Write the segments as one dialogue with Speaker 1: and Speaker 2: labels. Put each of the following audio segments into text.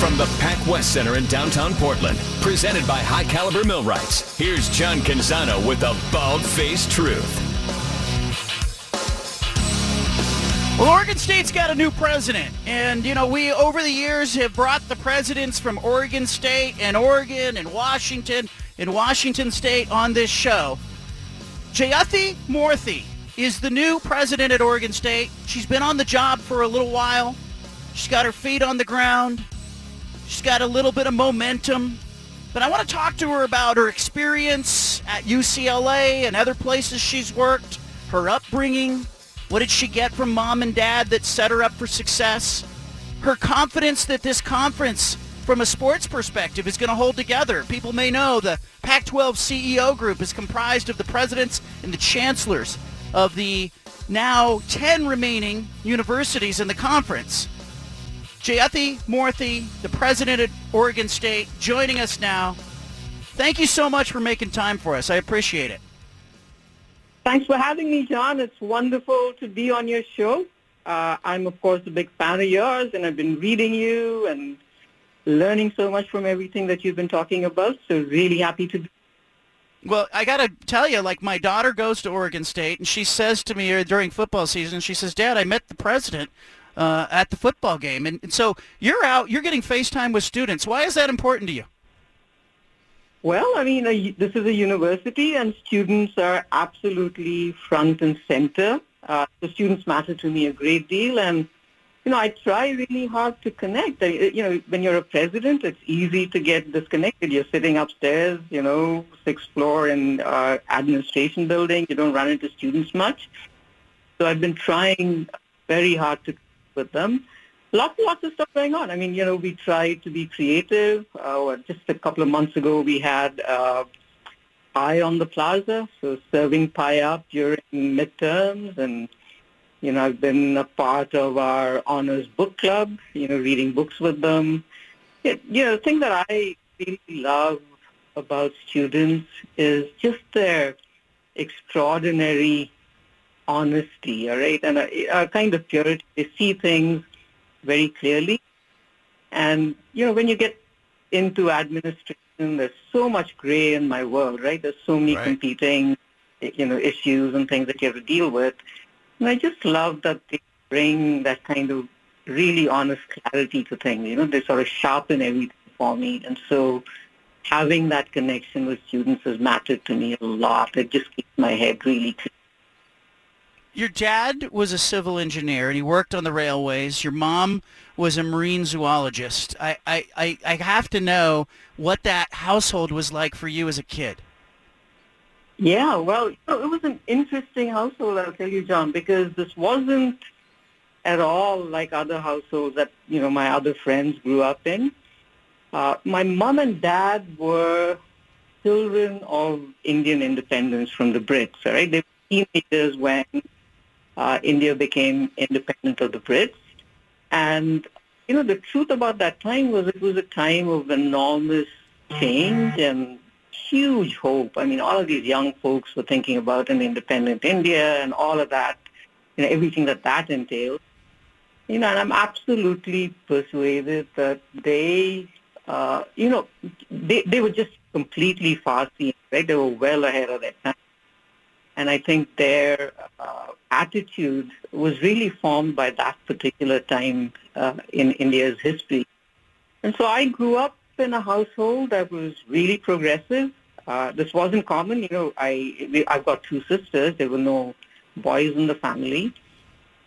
Speaker 1: From the Pac West Center in downtown Portland, presented by High Caliber Millwrights, here's John Canzano with the Bald Faced Truth.
Speaker 2: Well, Oregon State's got a new president. And, you know, we over the years have brought the presidents from Oregon State and Oregon and Washington and Washington State on this show. Jayathi Murthy is the new president at Oregon State. She's been on the job for a little while. She's got her feet on the ground. She's got a little bit of momentum. But I want to talk to her about her experience at UCLA and other places she's worked, her upbringing, what did she get from mom and dad that set her up for success? Her confidence that this conference, from a sports perspective, is going to hold together. People may know the Pac-12 CEO group is comprised of the presidents and the chancellors of the now 10 remaining universities in the conference. Jayathi Murthy, the president at Oregon State, joining us now. Thank you so much for making time for us. I appreciate it.
Speaker 3: Thanks for having me, John. It's wonderful to be on your show. Uh, I'm, of course, a big fan of yours, and I've been reading you and learning so much from everything that you've been talking about. So really happy to be
Speaker 2: well, I got to tell you, like my daughter goes to Oregon State, and she says to me during football season, she says, "Dad, I met the president uh, at the football game," and, and so you're out, you're getting FaceTime with students. Why is that important to you?
Speaker 3: Well, I mean, a, this is a university, and students are absolutely front and center. Uh, the students matter to me a great deal, and you know, I try really hard to connect. I, you know, when you're a president, it's easy to get disconnected. You're sitting upstairs, you know, sixth floor in uh, administration building. You don't run into students much. So I've been trying very hard to with them. Lots, and lots of stuff going on. I mean, you know, we try to be creative. Uh, just a couple of months ago, we had uh, pie on the plaza, so serving pie up during midterms and you know, I've been a part of our honors book club, you know, reading books with them. It, you know, the thing that I really love about students is just their extraordinary honesty, all right, and a, a kind of purity. They see things very clearly. And, you know, when you get into administration, there's so much gray in my world, right? There's so many right. competing, you know, issues and things that you have to deal with. And I just love that they bring that kind of really honest clarity to things. You know, they sort of sharpen everything for me. And so having that connection with students has mattered to me a lot. It just keeps my head really clear.
Speaker 2: Your dad was a civil engineer and he worked on the railways. Your mom was a marine zoologist. I, I, I have to know what that household was like for you as a kid.
Speaker 3: Yeah, well, it was an interesting household, I'll tell you, John, because this wasn't at all like other households that, you know, my other friends grew up in. Uh, my mom and dad were children of Indian independence from the Brits, all right? They were teenagers when uh, India became independent of the Brits. And, you know, the truth about that time was it was a time of enormous change and huge hope. I mean, all of these young folks were thinking about an independent India and all of that, you know, everything that that entails. You know, and I'm absolutely persuaded that they, uh, you know, they, they were just completely far-seeing, right? They were well ahead of their time. And I think their attitude was really formed by that particular time uh, in India's history. And so I grew up in a household that was really progressive. Uh, this wasn't common. You know, I I've got two sisters. There were no boys in the family,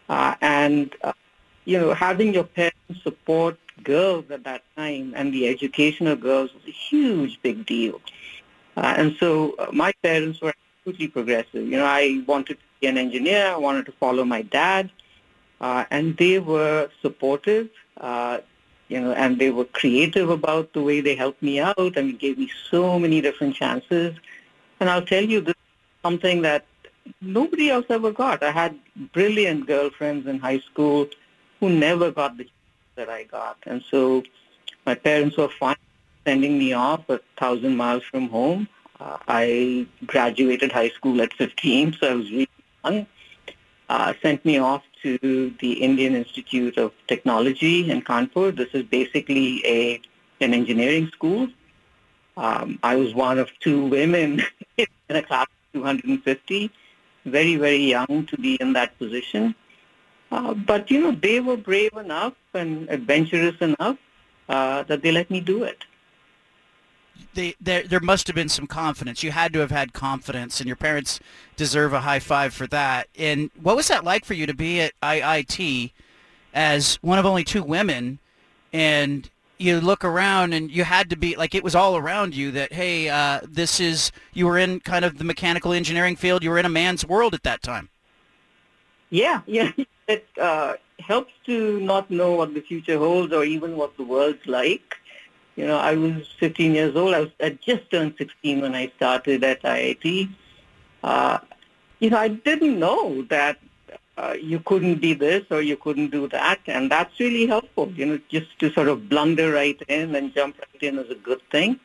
Speaker 3: uh, and uh, you know, having your parents support girls at that time and the education of girls was a huge, big deal. Uh, and so uh, my parents were absolutely progressive. You know, I wanted be an engineer. I wanted to follow my dad, uh, and they were supportive. Uh, you know, and they were creative about the way they helped me out. Mean, gave me so many different chances. And I'll tell you, this is something that nobody else ever got. I had brilliant girlfriends in high school who never got the that I got. And so my parents were fine sending me off a thousand miles from home. Uh, I graduated high school at 15, so I was really Uh, sent me off to the Indian Institute of Technology in Kanpur. This is basically a an engineering school. Um, I was one of two women in a class of 250, very, very young to be in that position. Uh, but, you know, they were brave enough and adventurous enough uh, that they let me do it.
Speaker 2: There, there must have been some confidence. You had to have had confidence, and your parents deserve a high five for that. And what was that like for you to be at IIT as one of only two women, and you look around and you had to be like it was all around you that hey, uh, this is you were in kind of the mechanical engineering field. You were in a man's world at that time.
Speaker 3: Yeah, yeah. It uh, helps to not know what the future holds or even what the world's like. You know, I was 15 years old. I was I just turned 16 when I started at IIT. Uh, you know, I didn't know that uh, you couldn't be this or you couldn't do that, and that's really helpful. You know, just to sort of blunder right in and jump right in is a good thing.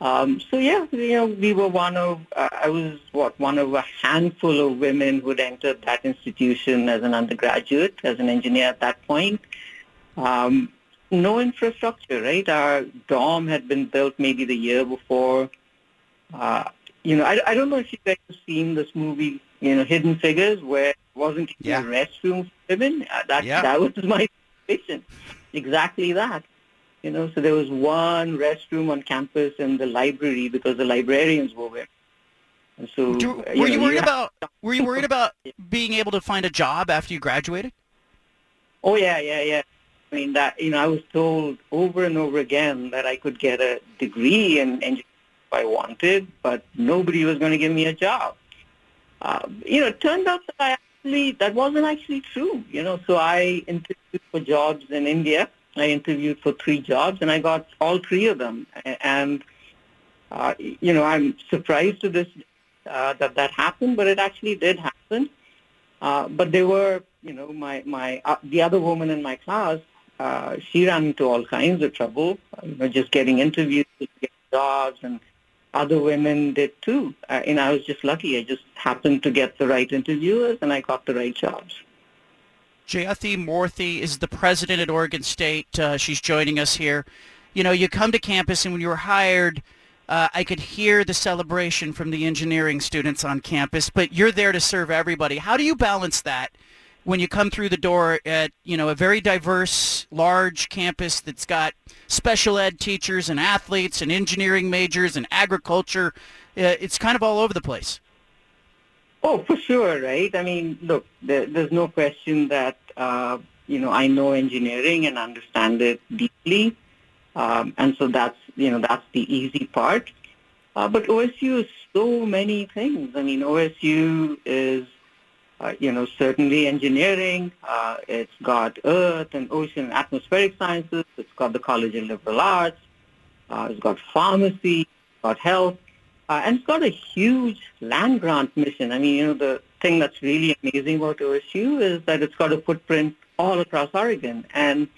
Speaker 3: Um, so yeah, you know, we were one of, uh, I was what, one of a handful of women who had entered that institution as an undergraduate, as an engineer at that point. Um, no infrastructure, right? Our dorm had been built maybe the year before. Uh, you know, I, I don't know if you guys have seen this movie, you know, Hidden Figures, where it wasn't
Speaker 2: yeah.
Speaker 3: a restroom for women. Uh, that,
Speaker 2: yeah.
Speaker 3: that was my situation. Exactly that. You know, so there was one restroom on campus in the library because the librarians were there. And so,
Speaker 2: Do,
Speaker 3: uh,
Speaker 2: were
Speaker 3: you,
Speaker 2: you worried
Speaker 3: you
Speaker 2: about were you worried about being able to find a job after you graduated?
Speaker 3: Oh yeah, yeah, yeah. I mean that you know I was told over and over again that I could get a degree in engineering if I wanted, but nobody was going to give me a job. Uh, you know, it turned out that I actually that wasn't actually true. You know, so I interviewed for jobs in India I interviewed for three jobs, and I got all three of them. And uh, you know, I'm surprised to this uh, that that happened, but it actually did happen. Uh, but they were, you know, my my uh, the other woman in my class, uh, she ran into all kinds of trouble. You know, just getting interviews, getting jobs, and other women did too. Uh, and I was just lucky. I just happened to get the right interviewers, and I got the right jobs.
Speaker 2: Jayathi Murthy is the president at Oregon State. Uh, she's joining us here. You know, you come to campus, and when you were hired, uh, I could hear the celebration from the engineering students on campus, but you're there to serve everybody. How do you balance that when you come through the door at, you know, a very diverse, large campus that's got special ed teachers and athletes and engineering majors and agriculture? Uh, it's kind of all over the place.
Speaker 3: Oh, for sure, right? I mean, look, there, there's no question that, uh, you know, I know engineering and understand it deeply. Um, and so that's, you know, that's the easy part. Uh, but OSU is so many things. I mean, OSU is, uh, you know, certainly engineering. Uh, it's got earth and ocean and atmospheric sciences. It's got the College of Liberal Arts. Uh, it's got pharmacy. It's got health. Uh, and it's got a huge land grant mission. I mean, you know, the thing that's really amazing about OSU is that it's got a footprint all across Oregon. And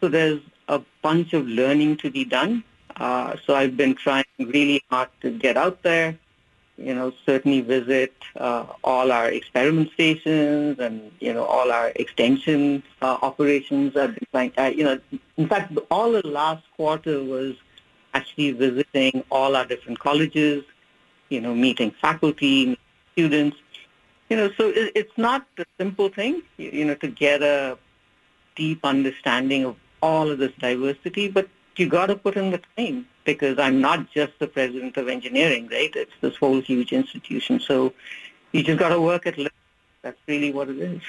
Speaker 3: so there's a bunch of learning to be done. Uh, so I've been trying really hard to get out there, you know, certainly visit uh, all our experiment stations and, you know, all our extension uh, operations. Trying, uh, you know, in fact, all the last quarter was actually visiting all our different colleges, you know, meeting faculty, students. You know, so it's not a simple thing, you know, to get a deep understanding of all of this diversity, but you got to put in the time because I'm not just the president of engineering, right? It's this whole huge institution. So you just got to work at it. That's really what it is.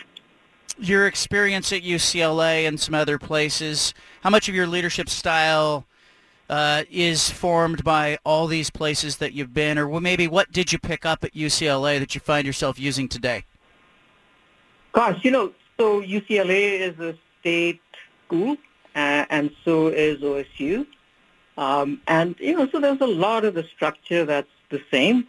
Speaker 2: Your experience at UCLA and some other places, how much of your leadership style uh, is formed by all these places that you've been, or maybe what did you pick up at UCLA that you find yourself using today?
Speaker 3: Gosh, you know, so UCLA is a state school, uh, and so is OSU. Um, and, you know, so there's a lot of the structure that's the same.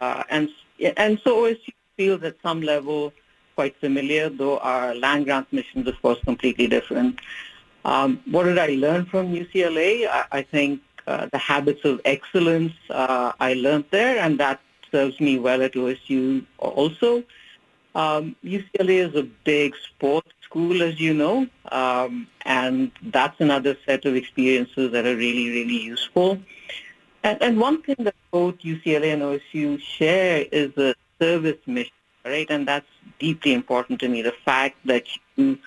Speaker 3: Uh, and, and so OSU feels at some level quite familiar, though our land grant mission is, of course, completely different. Um, what did I learn from UCLA? I, I think uh, the habits of excellence uh, I learned there, and that serves me well at OSU also. Um, UCLA is a big sports school, as you know, um, and that's another set of experiences that are really, really useful. And, and one thing that both UCLA and OSU share is a service mission, right? And that's deeply important to me, the fact that you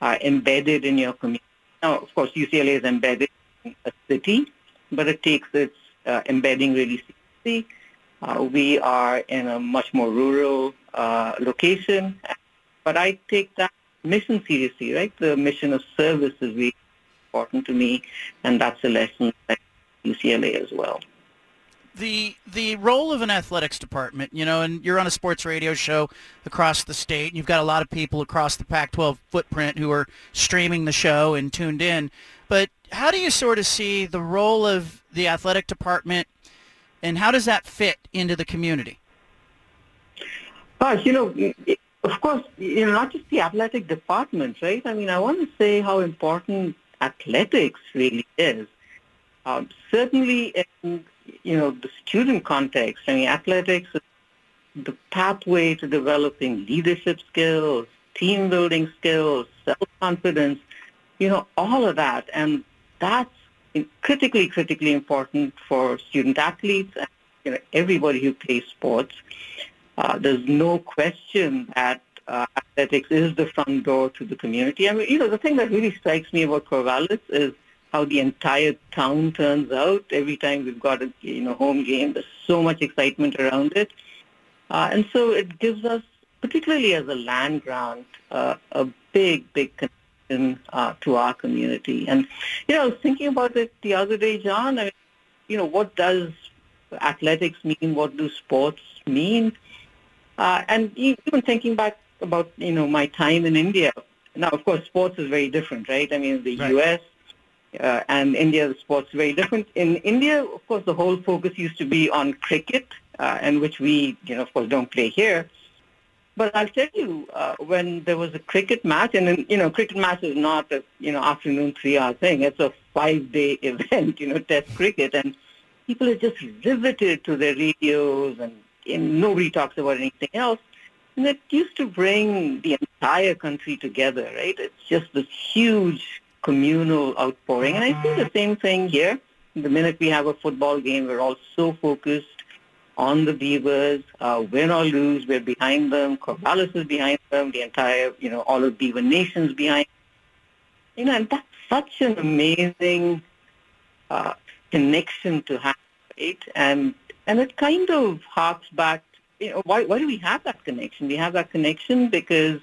Speaker 3: are embedded in your community. Now, of course, UCLA is embedded in a city, but it takes its uh, embedding really seriously. Uh, we are in a much more rural uh, location, but I take that mission seriously, right? The mission of service is really important to me, and that's a lesson at UCLA as well.
Speaker 2: The the role of an athletics department, you know, and you're on a sports radio show across the state, and you've got a lot of people across the Pac-12 footprint who are streaming the show and tuned in. But how do you sort of see the role of the athletic department, and how does that fit into the community?
Speaker 3: Gosh, you know, of course, you know, not just the athletic department, right? I mean, I want to say how important athletics really is. Um, certainly in, you know, the student context, I mean, athletics is the pathway to developing leadership skills, team building skills, self-confidence, you know, all of that. And that's critically, critically important for student athletes and you know, everybody who plays sports. Uh, there's no question that uh, athletics is the front door to the community. I mean, you know, the thing that really strikes me about Corvallis is how the entire town turns out every time we've got a you know home game. There's so much excitement around it, uh, and so it gives us, particularly as a land grant, uh, a big, big connection uh, to our community. And you know, I was thinking about it the other day, John. I mean, you know, what does athletics mean? What do sports mean? Uh, and even thinking back about, you know, my time in India, now, of course, sports is very different, right? I mean, the right. U.S. Uh, and India, the sports very different. In India, of course, the whole focus used to be on cricket, uh, and which we, you know, of course, don't play here. But I'll tell you, uh, when there was a cricket match, and you know, cricket match is not a you know afternoon three-hour thing. It's a five-day event, you know, Test cricket, and people are just riveted to their radios and and nobody talks about anything else. And it used to bring the entire country together, right? It's just this huge communal outpouring. And I see the same thing here. The minute we have a football game, we're all so focused on the Beavers. Uh, win or lose, we're behind them. Corvallis is behind them. The entire, you know, all of Beaver Nation's behind. You know, and that's such an amazing uh, connection to have, right? And and it kind of harks back, you know, why, why do we have that connection? We have that connection because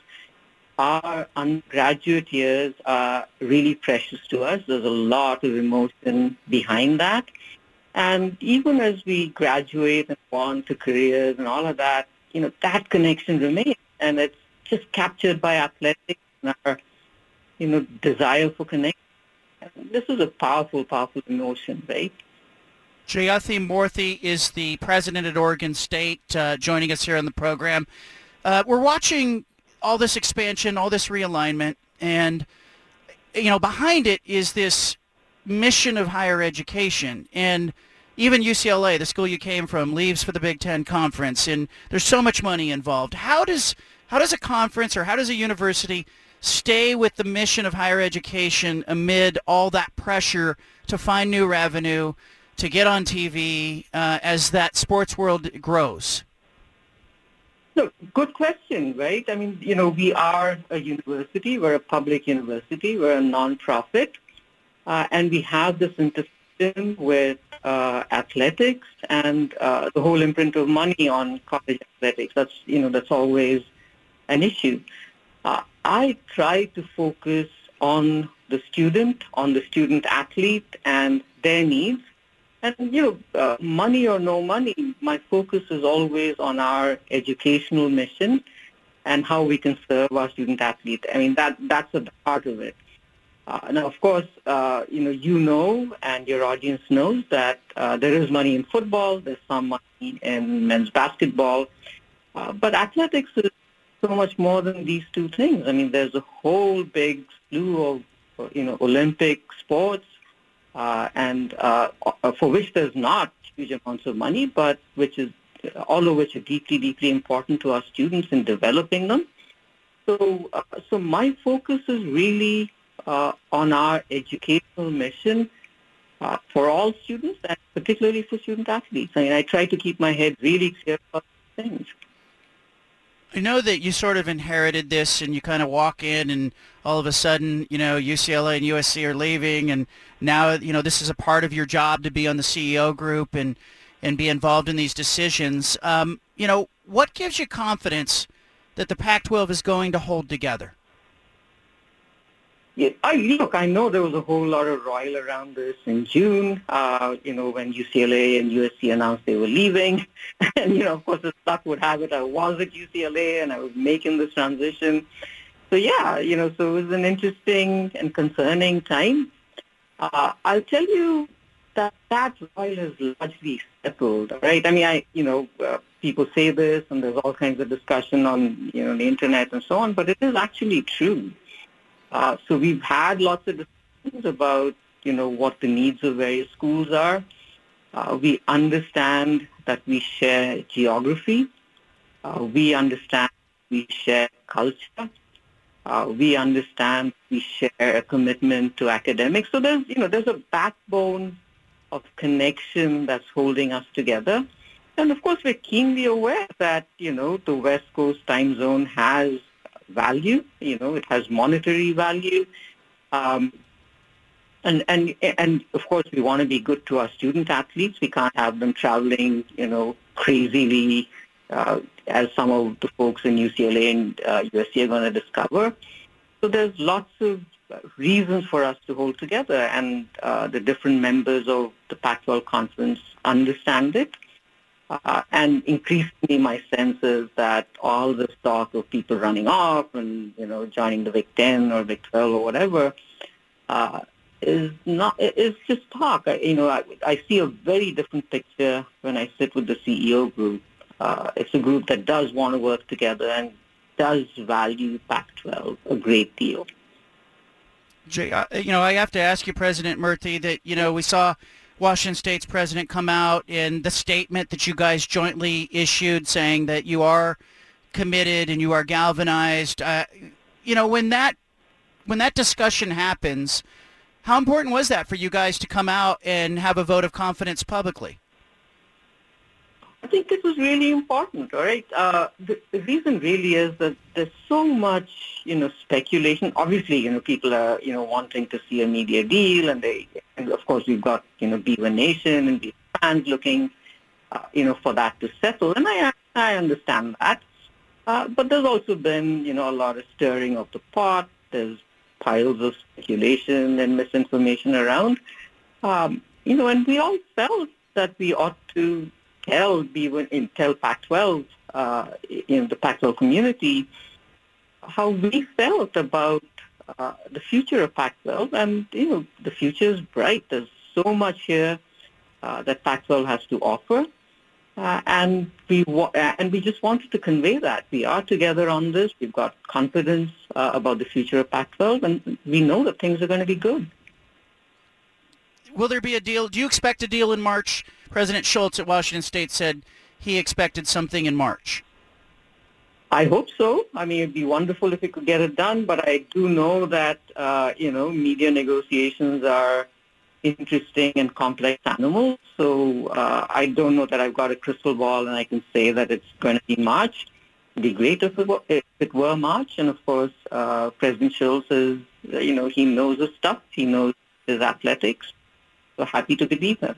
Speaker 3: our undergraduate years are really precious to us. There's a lot of emotion behind that. And even as we graduate and go on to careers and all of that, you know, that connection remains. And it's just captured by athletics and our, you know, desire for connection. This is a powerful, powerful emotion, right?
Speaker 2: Jayathi Murthy is the president at Oregon State, uh, joining us here on the program. Uh, we're watching all this expansion, all this realignment, and you know behind it is this mission of higher education. And even UCLA, the school you came from, leaves for the Big Ten conference, and there's so much money involved. How does how does a conference or how does a university stay with the mission of higher education amid all that pressure to find new revenue? to get on TV uh, as that sports world grows?
Speaker 3: So, good question, right? I mean, you know, we are a university. We're a public university. We're a nonprofit. Uh, and we have this intersection with uh, athletics and uh, the whole imprint of money on college athletics. That's, you know, that's always an issue. Uh, I try to focus on the student, on the student athlete and their needs and, you know, uh, money or no money, my focus is always on our educational mission and how we can serve our student athletes. I mean, that that's at the heart of it. Uh, now, of course, uh, you know you know, and your audience knows that uh, there is money in football. There's some money in men's basketball, uh, but athletics is so much more than these two things. I mean, there's a whole big slew of you know Olympic sports, uh, and uh, for which there's not huge amounts of money, but which is all of which are deeply, deeply important to our students in developing them. So, uh, so my focus is really uh, on our educational mission uh, for all students and particularly for student athletes. I mean, I try to keep my head really clear about things.
Speaker 2: I know that you sort of inherited this and you kind of walk in and all of a sudden, you know, UCLA and USC are leaving and now, you know, this is a part of your job to be on the CEO group and, and be involved in these decisions. Um, you know, what gives you confidence that the Pac-12 is going to hold together?
Speaker 3: I, look, I know there was a whole lot of roil around this in June, uh, you know, when UCLA and USC announced they were leaving. And, you know, of course, the luck would have it, I was at UCLA and I was making this transition. So, yeah, you know, so it was an interesting and concerning time. Uh, I'll tell you that that roil has largely settled, right? I mean, I, you know, uh, people say this and there's all kinds of discussion on, you know, the internet and so on, but it is actually true. Uh, so we've had lots of discussions about, you know, what the needs of various schools are. Uh, we understand that we share geography. Uh, we understand we share culture. Uh, we understand we share a commitment to academics. So there's, you know, there's a backbone of connection that's holding us together. And of course, we're keenly aware that, you know, the West Coast time zone has value. You know, it has monetary value. Um, and, and, and of course, we want to be good to our student athletes. We can't have them traveling, you know, crazily, uh, as some of the folks in UCLA and uh, USC are going to discover. So there's lots of reasons for us to hold together, and uh, the different members of the Pac-12 conference understand it. Uh, and increasingly, my sense is that all this talk of people running off and you know joining the Big Ten or Big Twelve or whatever uh, is not is just talk. I, you know, I, I see a very different picture when I sit with the CEO group. Uh, it's a group that does want to work together and does value Pac-12 a great deal.
Speaker 2: Jay, uh, you know, I have to ask you, President Murthy, that you know we saw Washington State's president come out in the statement that you guys jointly issued saying that you are committed and you are galvanized. Uh, you know, when that when that discussion happens, how important was that for you guys to come out and have a vote of confidence publicly?
Speaker 3: I think it was really important, all right? Uh, the, the reason really is that there's so much, you know, speculation. Obviously, you know, people are, you know, wanting to see a media deal, and they, and of course, we've got, you know, Beaver Nation and Beaver fans looking, uh, you know, for that to settle, and I, I understand that. Uh, but there's also been, you know, a lot of stirring of the pot. There's piles of speculation and misinformation around. Um, you know, and we all felt that we ought to tell even in tell Pac-12 uh, in the Pac-12 community how we felt about uh, the future of Pac-12, and you know the future is bright. There's so much here uh, that Pac-12 has to offer, uh, and we wa- and we just wanted to convey that we are together on this. We've got confidence uh, about the future of Pac-12, and we know that things are going to be good.
Speaker 2: Will there be a deal? Do you expect a deal in March? President Schulz at Washington State said he expected something in March.
Speaker 3: I hope so. I mean, it'd be wonderful if we could get it done, but I do know that, uh, you know, media negotiations are interesting and complex animals. So uh, I don't know that I've got a crystal ball and I can say that it's going to be March. It'd be great if it were, if it were March. And of course, uh, President Schulz is, you know, he knows his stuff. He knows his athletics. So happy to believe him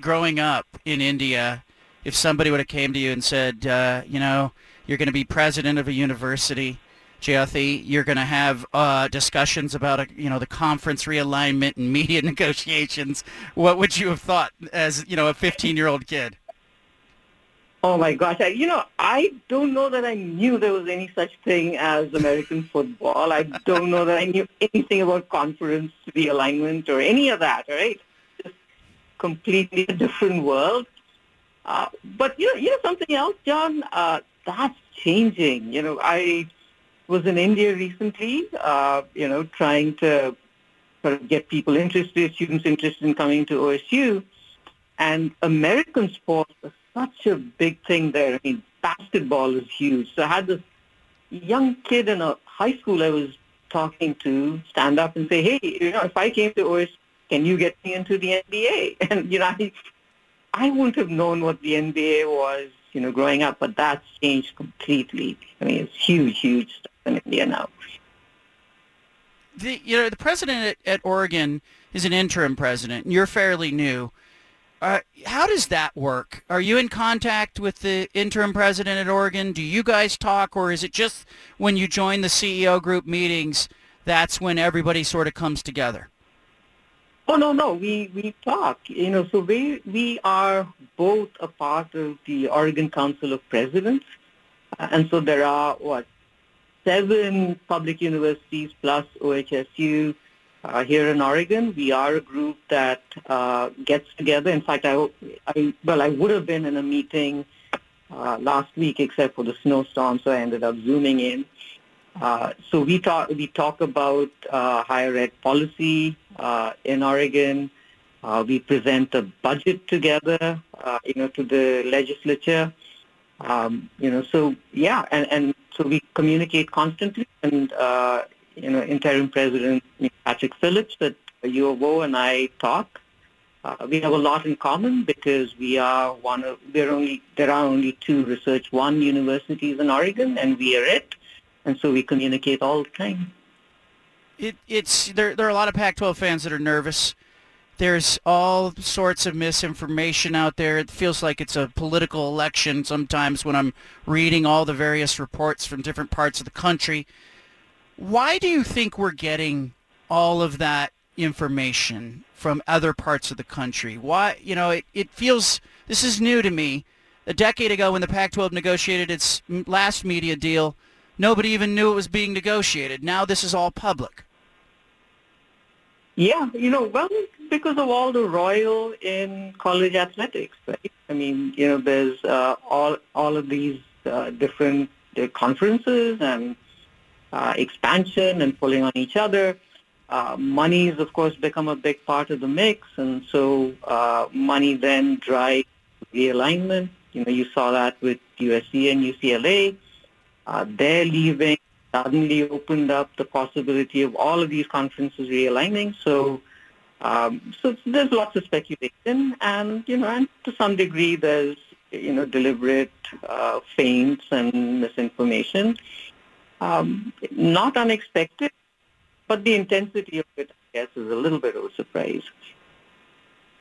Speaker 2: growing up in India, if somebody would have came to you and said, uh, you know, you're going to be president of a university, Jyoti, you're going to have uh, discussions about, a, you know, the conference realignment and media negotiations, what would you have thought as, you know, a 15-year-old kid?
Speaker 3: Oh my gosh! I, you know, I don't know that I knew there was any such thing as American football. I don't know that I knew anything about conference realignment or any of that. Right? Completely different world. Uh, but you know, you know something else, John. Uh, that's changing. You know, I was in India recently. Uh, you know, trying to sort of get people interested, students interested in coming to OSU, and American sports are such a big thing there. I mean, basketball is huge. So I had this young kid in a high school I was talking to stand up and say, hey, you know, if I came to OS, can you get me into the NBA? And, you know, I, I wouldn't have known what the NBA was, you know, growing up, but that's changed completely. I mean, it's huge, huge stuff in India now.
Speaker 2: The, you know, the president at, at Oregon is an interim president, and you're fairly new. Uh, how does that work? Are you in contact with the interim president at Oregon? Do you guys talk, or is it just when you join the CEO group meetings, that's when everybody sort of comes together?
Speaker 3: Oh no, no, we we talk. You know, so we we are both a part of the Oregon Council of Presidents, uh, and so there are what seven public universities plus OHSU uh, here in Oregon. We are a group that uh, gets together. In fact, I, I, well, I would have been in a meeting uh, last week except for the snowstorm, so I ended up zooming in. Uh, so we talk we talk about uh, higher ed policy uh, in Oregon. we present a budget together, you know, to the legislature. Um, you know, so yeah, and, and so we communicate constantly, and you know, interim president Patrick Phillips at U of O and I talk. Uh, we have a lot in common because we are one of there only there are only two Research One universities in Oregon, and we are it, and so we communicate all the time.
Speaker 2: It, it's there. There are a lot of Pac-12 fans that are nervous. There's all sorts of misinformation out there. It feels like it's a political election sometimes when I'm reading all the various reports from different parts of the country. Why do you think we're getting all of that information from other parts of the country? Why, you know, it, it feels, this is new to me. A decade ago when the Pac-12 negotiated its last media deal, nobody even knew it was being negotiated. Now this is all public.
Speaker 3: Yeah, you know, well, because of all the royal in college athletics, right? I mean, you know, there's uh, all all of these uh, different uh, conferences and uh, expansion and pulling on each other. Uh, monies, of course, become a big part of the mix, and so uh, money then drives realignment. You know, you saw that with USC and UCLA. Their leaving suddenly opened up the possibility of all of these conferences realigning. So, um, so there's lots of speculation, and you know, and to some degree, there's you know deliberate uh, feints and misinformation. Um, not unexpected, but the intensity of it, I guess, is a little bit of a surprise.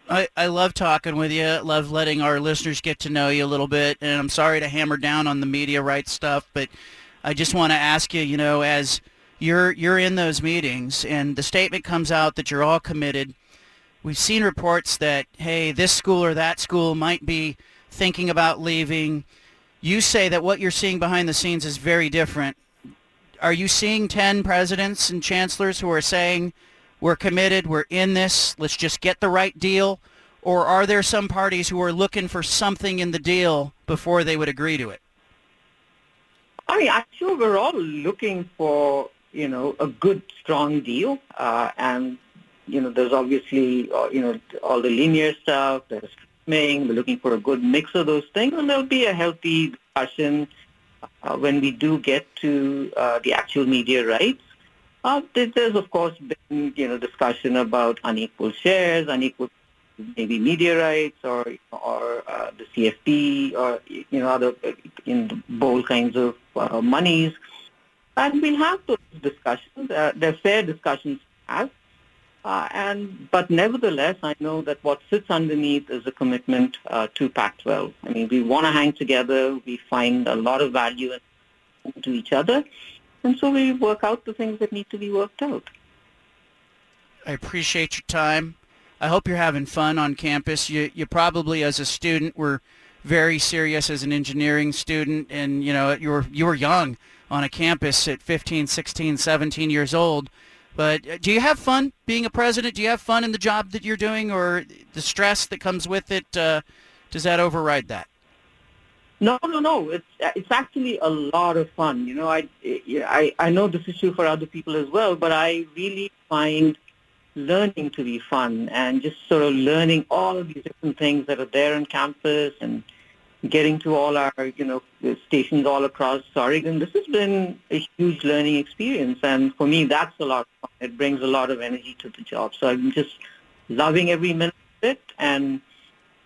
Speaker 2: I, I love talking with you. Love letting our listeners get to know you a little bit. And I'm sorry to hammer down on the media rights stuff, but I just want to ask you, you know, as you're you're in those meetings and the statement comes out that you're all committed. We've seen reports that hey, this school or that school might be thinking about leaving. You say that what you're seeing behind the scenes is very different are you seeing 10 presidents and chancellors who are saying, we're committed, we're in this, let's just get the right deal? Or are there some parties who are looking for something in the deal before they would agree to it?
Speaker 3: I mean, I'm sure we're all looking for, you know, a good, strong deal. Uh, and, you know, there's obviously, uh, you know, all the linear stuff, there's streaming, we're looking for a good mix of those things, and there'll be a healthy discussion uh, when we do get to uh, the actual media rights, uh, there's of course been you know discussion about unequal shares, unequal maybe media rights, or or uh, the CFP, or you know other in bold kinds of uh, monies, and we'll have those discussions. Uh, they're fair discussions to have. Uh, and but nevertheless, I know that what sits underneath is a commitment uh, to Pac-12. I mean, we want to hang together. We find a lot of value to each other, and so we work out the things that need to be worked out.
Speaker 2: I appreciate your time. I hope you're having fun on campus. You, you probably, as a student, were very serious as an engineering student, and you know you were you were young on a campus at 15, 16, 17 years old. But uh, do you have fun being a president? Do you have fun in the job that you're doing, or the stress that comes with it? Uh, does that override that?
Speaker 3: No, no, no. It's it's actually a lot of fun. You know, I I I know this is true for other people as well, but I really find learning to be fun and just sort of learning all of these different things that are there on campus and getting to all our, you know, stations all across Oregon. This has been a huge learning experience. And for me, that's a lot of fun. It brings a lot of energy to the job. So I'm just loving every minute of it and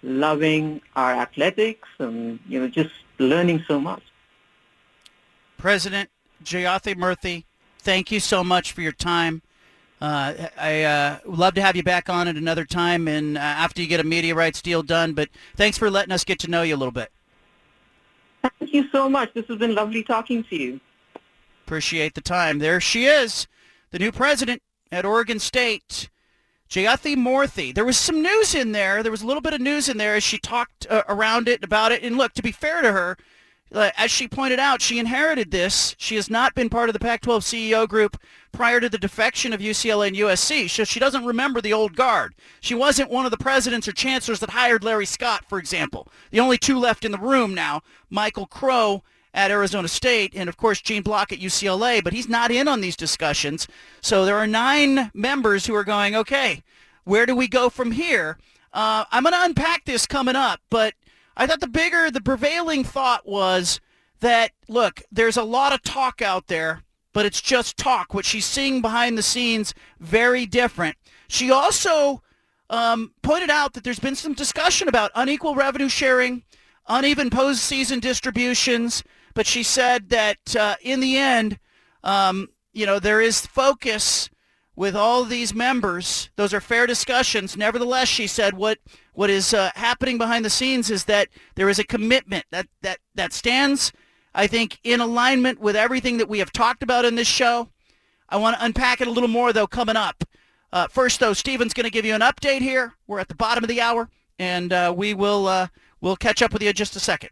Speaker 3: loving our athletics and, you know, just learning so much.
Speaker 2: President Jayathi Murthy, thank you so much for your time. Uh, I uh, would love to have you back on at another time and uh, after you get a media rights deal done. But thanks for letting us get to know you a little bit.
Speaker 3: Thank you so much. This has been lovely talking to you.
Speaker 2: Appreciate the time. There she is, the new president at Oregon State, Jayathi Murthy. There was some news in there. There was a little bit of news in there as she talked uh, around it about it. And look, to be fair to her, as she pointed out, she inherited this. She has not been part of the Pac-12 CEO group prior to the defection of UCLA and USC, so she doesn't remember the old guard. She wasn't one of the presidents or chancellors that hired Larry Scott, for example. The only two left in the room now, Michael Crow at Arizona State, and of course Gene Block at UCLA, but he's not in on these discussions. So there are nine members who are going, okay, where do we go from here? Uh, I'm going to unpack this coming up, but I thought the bigger, the prevailing thought was that, look, there's a lot of talk out there, but it's just talk. What she's seeing behind the scenes, very different. She also um, pointed out that there's been some discussion about unequal revenue sharing, uneven postseason distributions, but she said that uh, in the end, um, you know, there is focus with all these members. Those are fair discussions. Nevertheless, she said what what is uh, happening behind the scenes is that there is a commitment that that that stands, I think, in alignment with everything that we have talked about in this show. I want to unpack it a little more though coming up. Uh, first, though, Steven's going to give you an update here. We're at the bottom of the hour, and uh, we will uh, we'll catch up with you in just a second.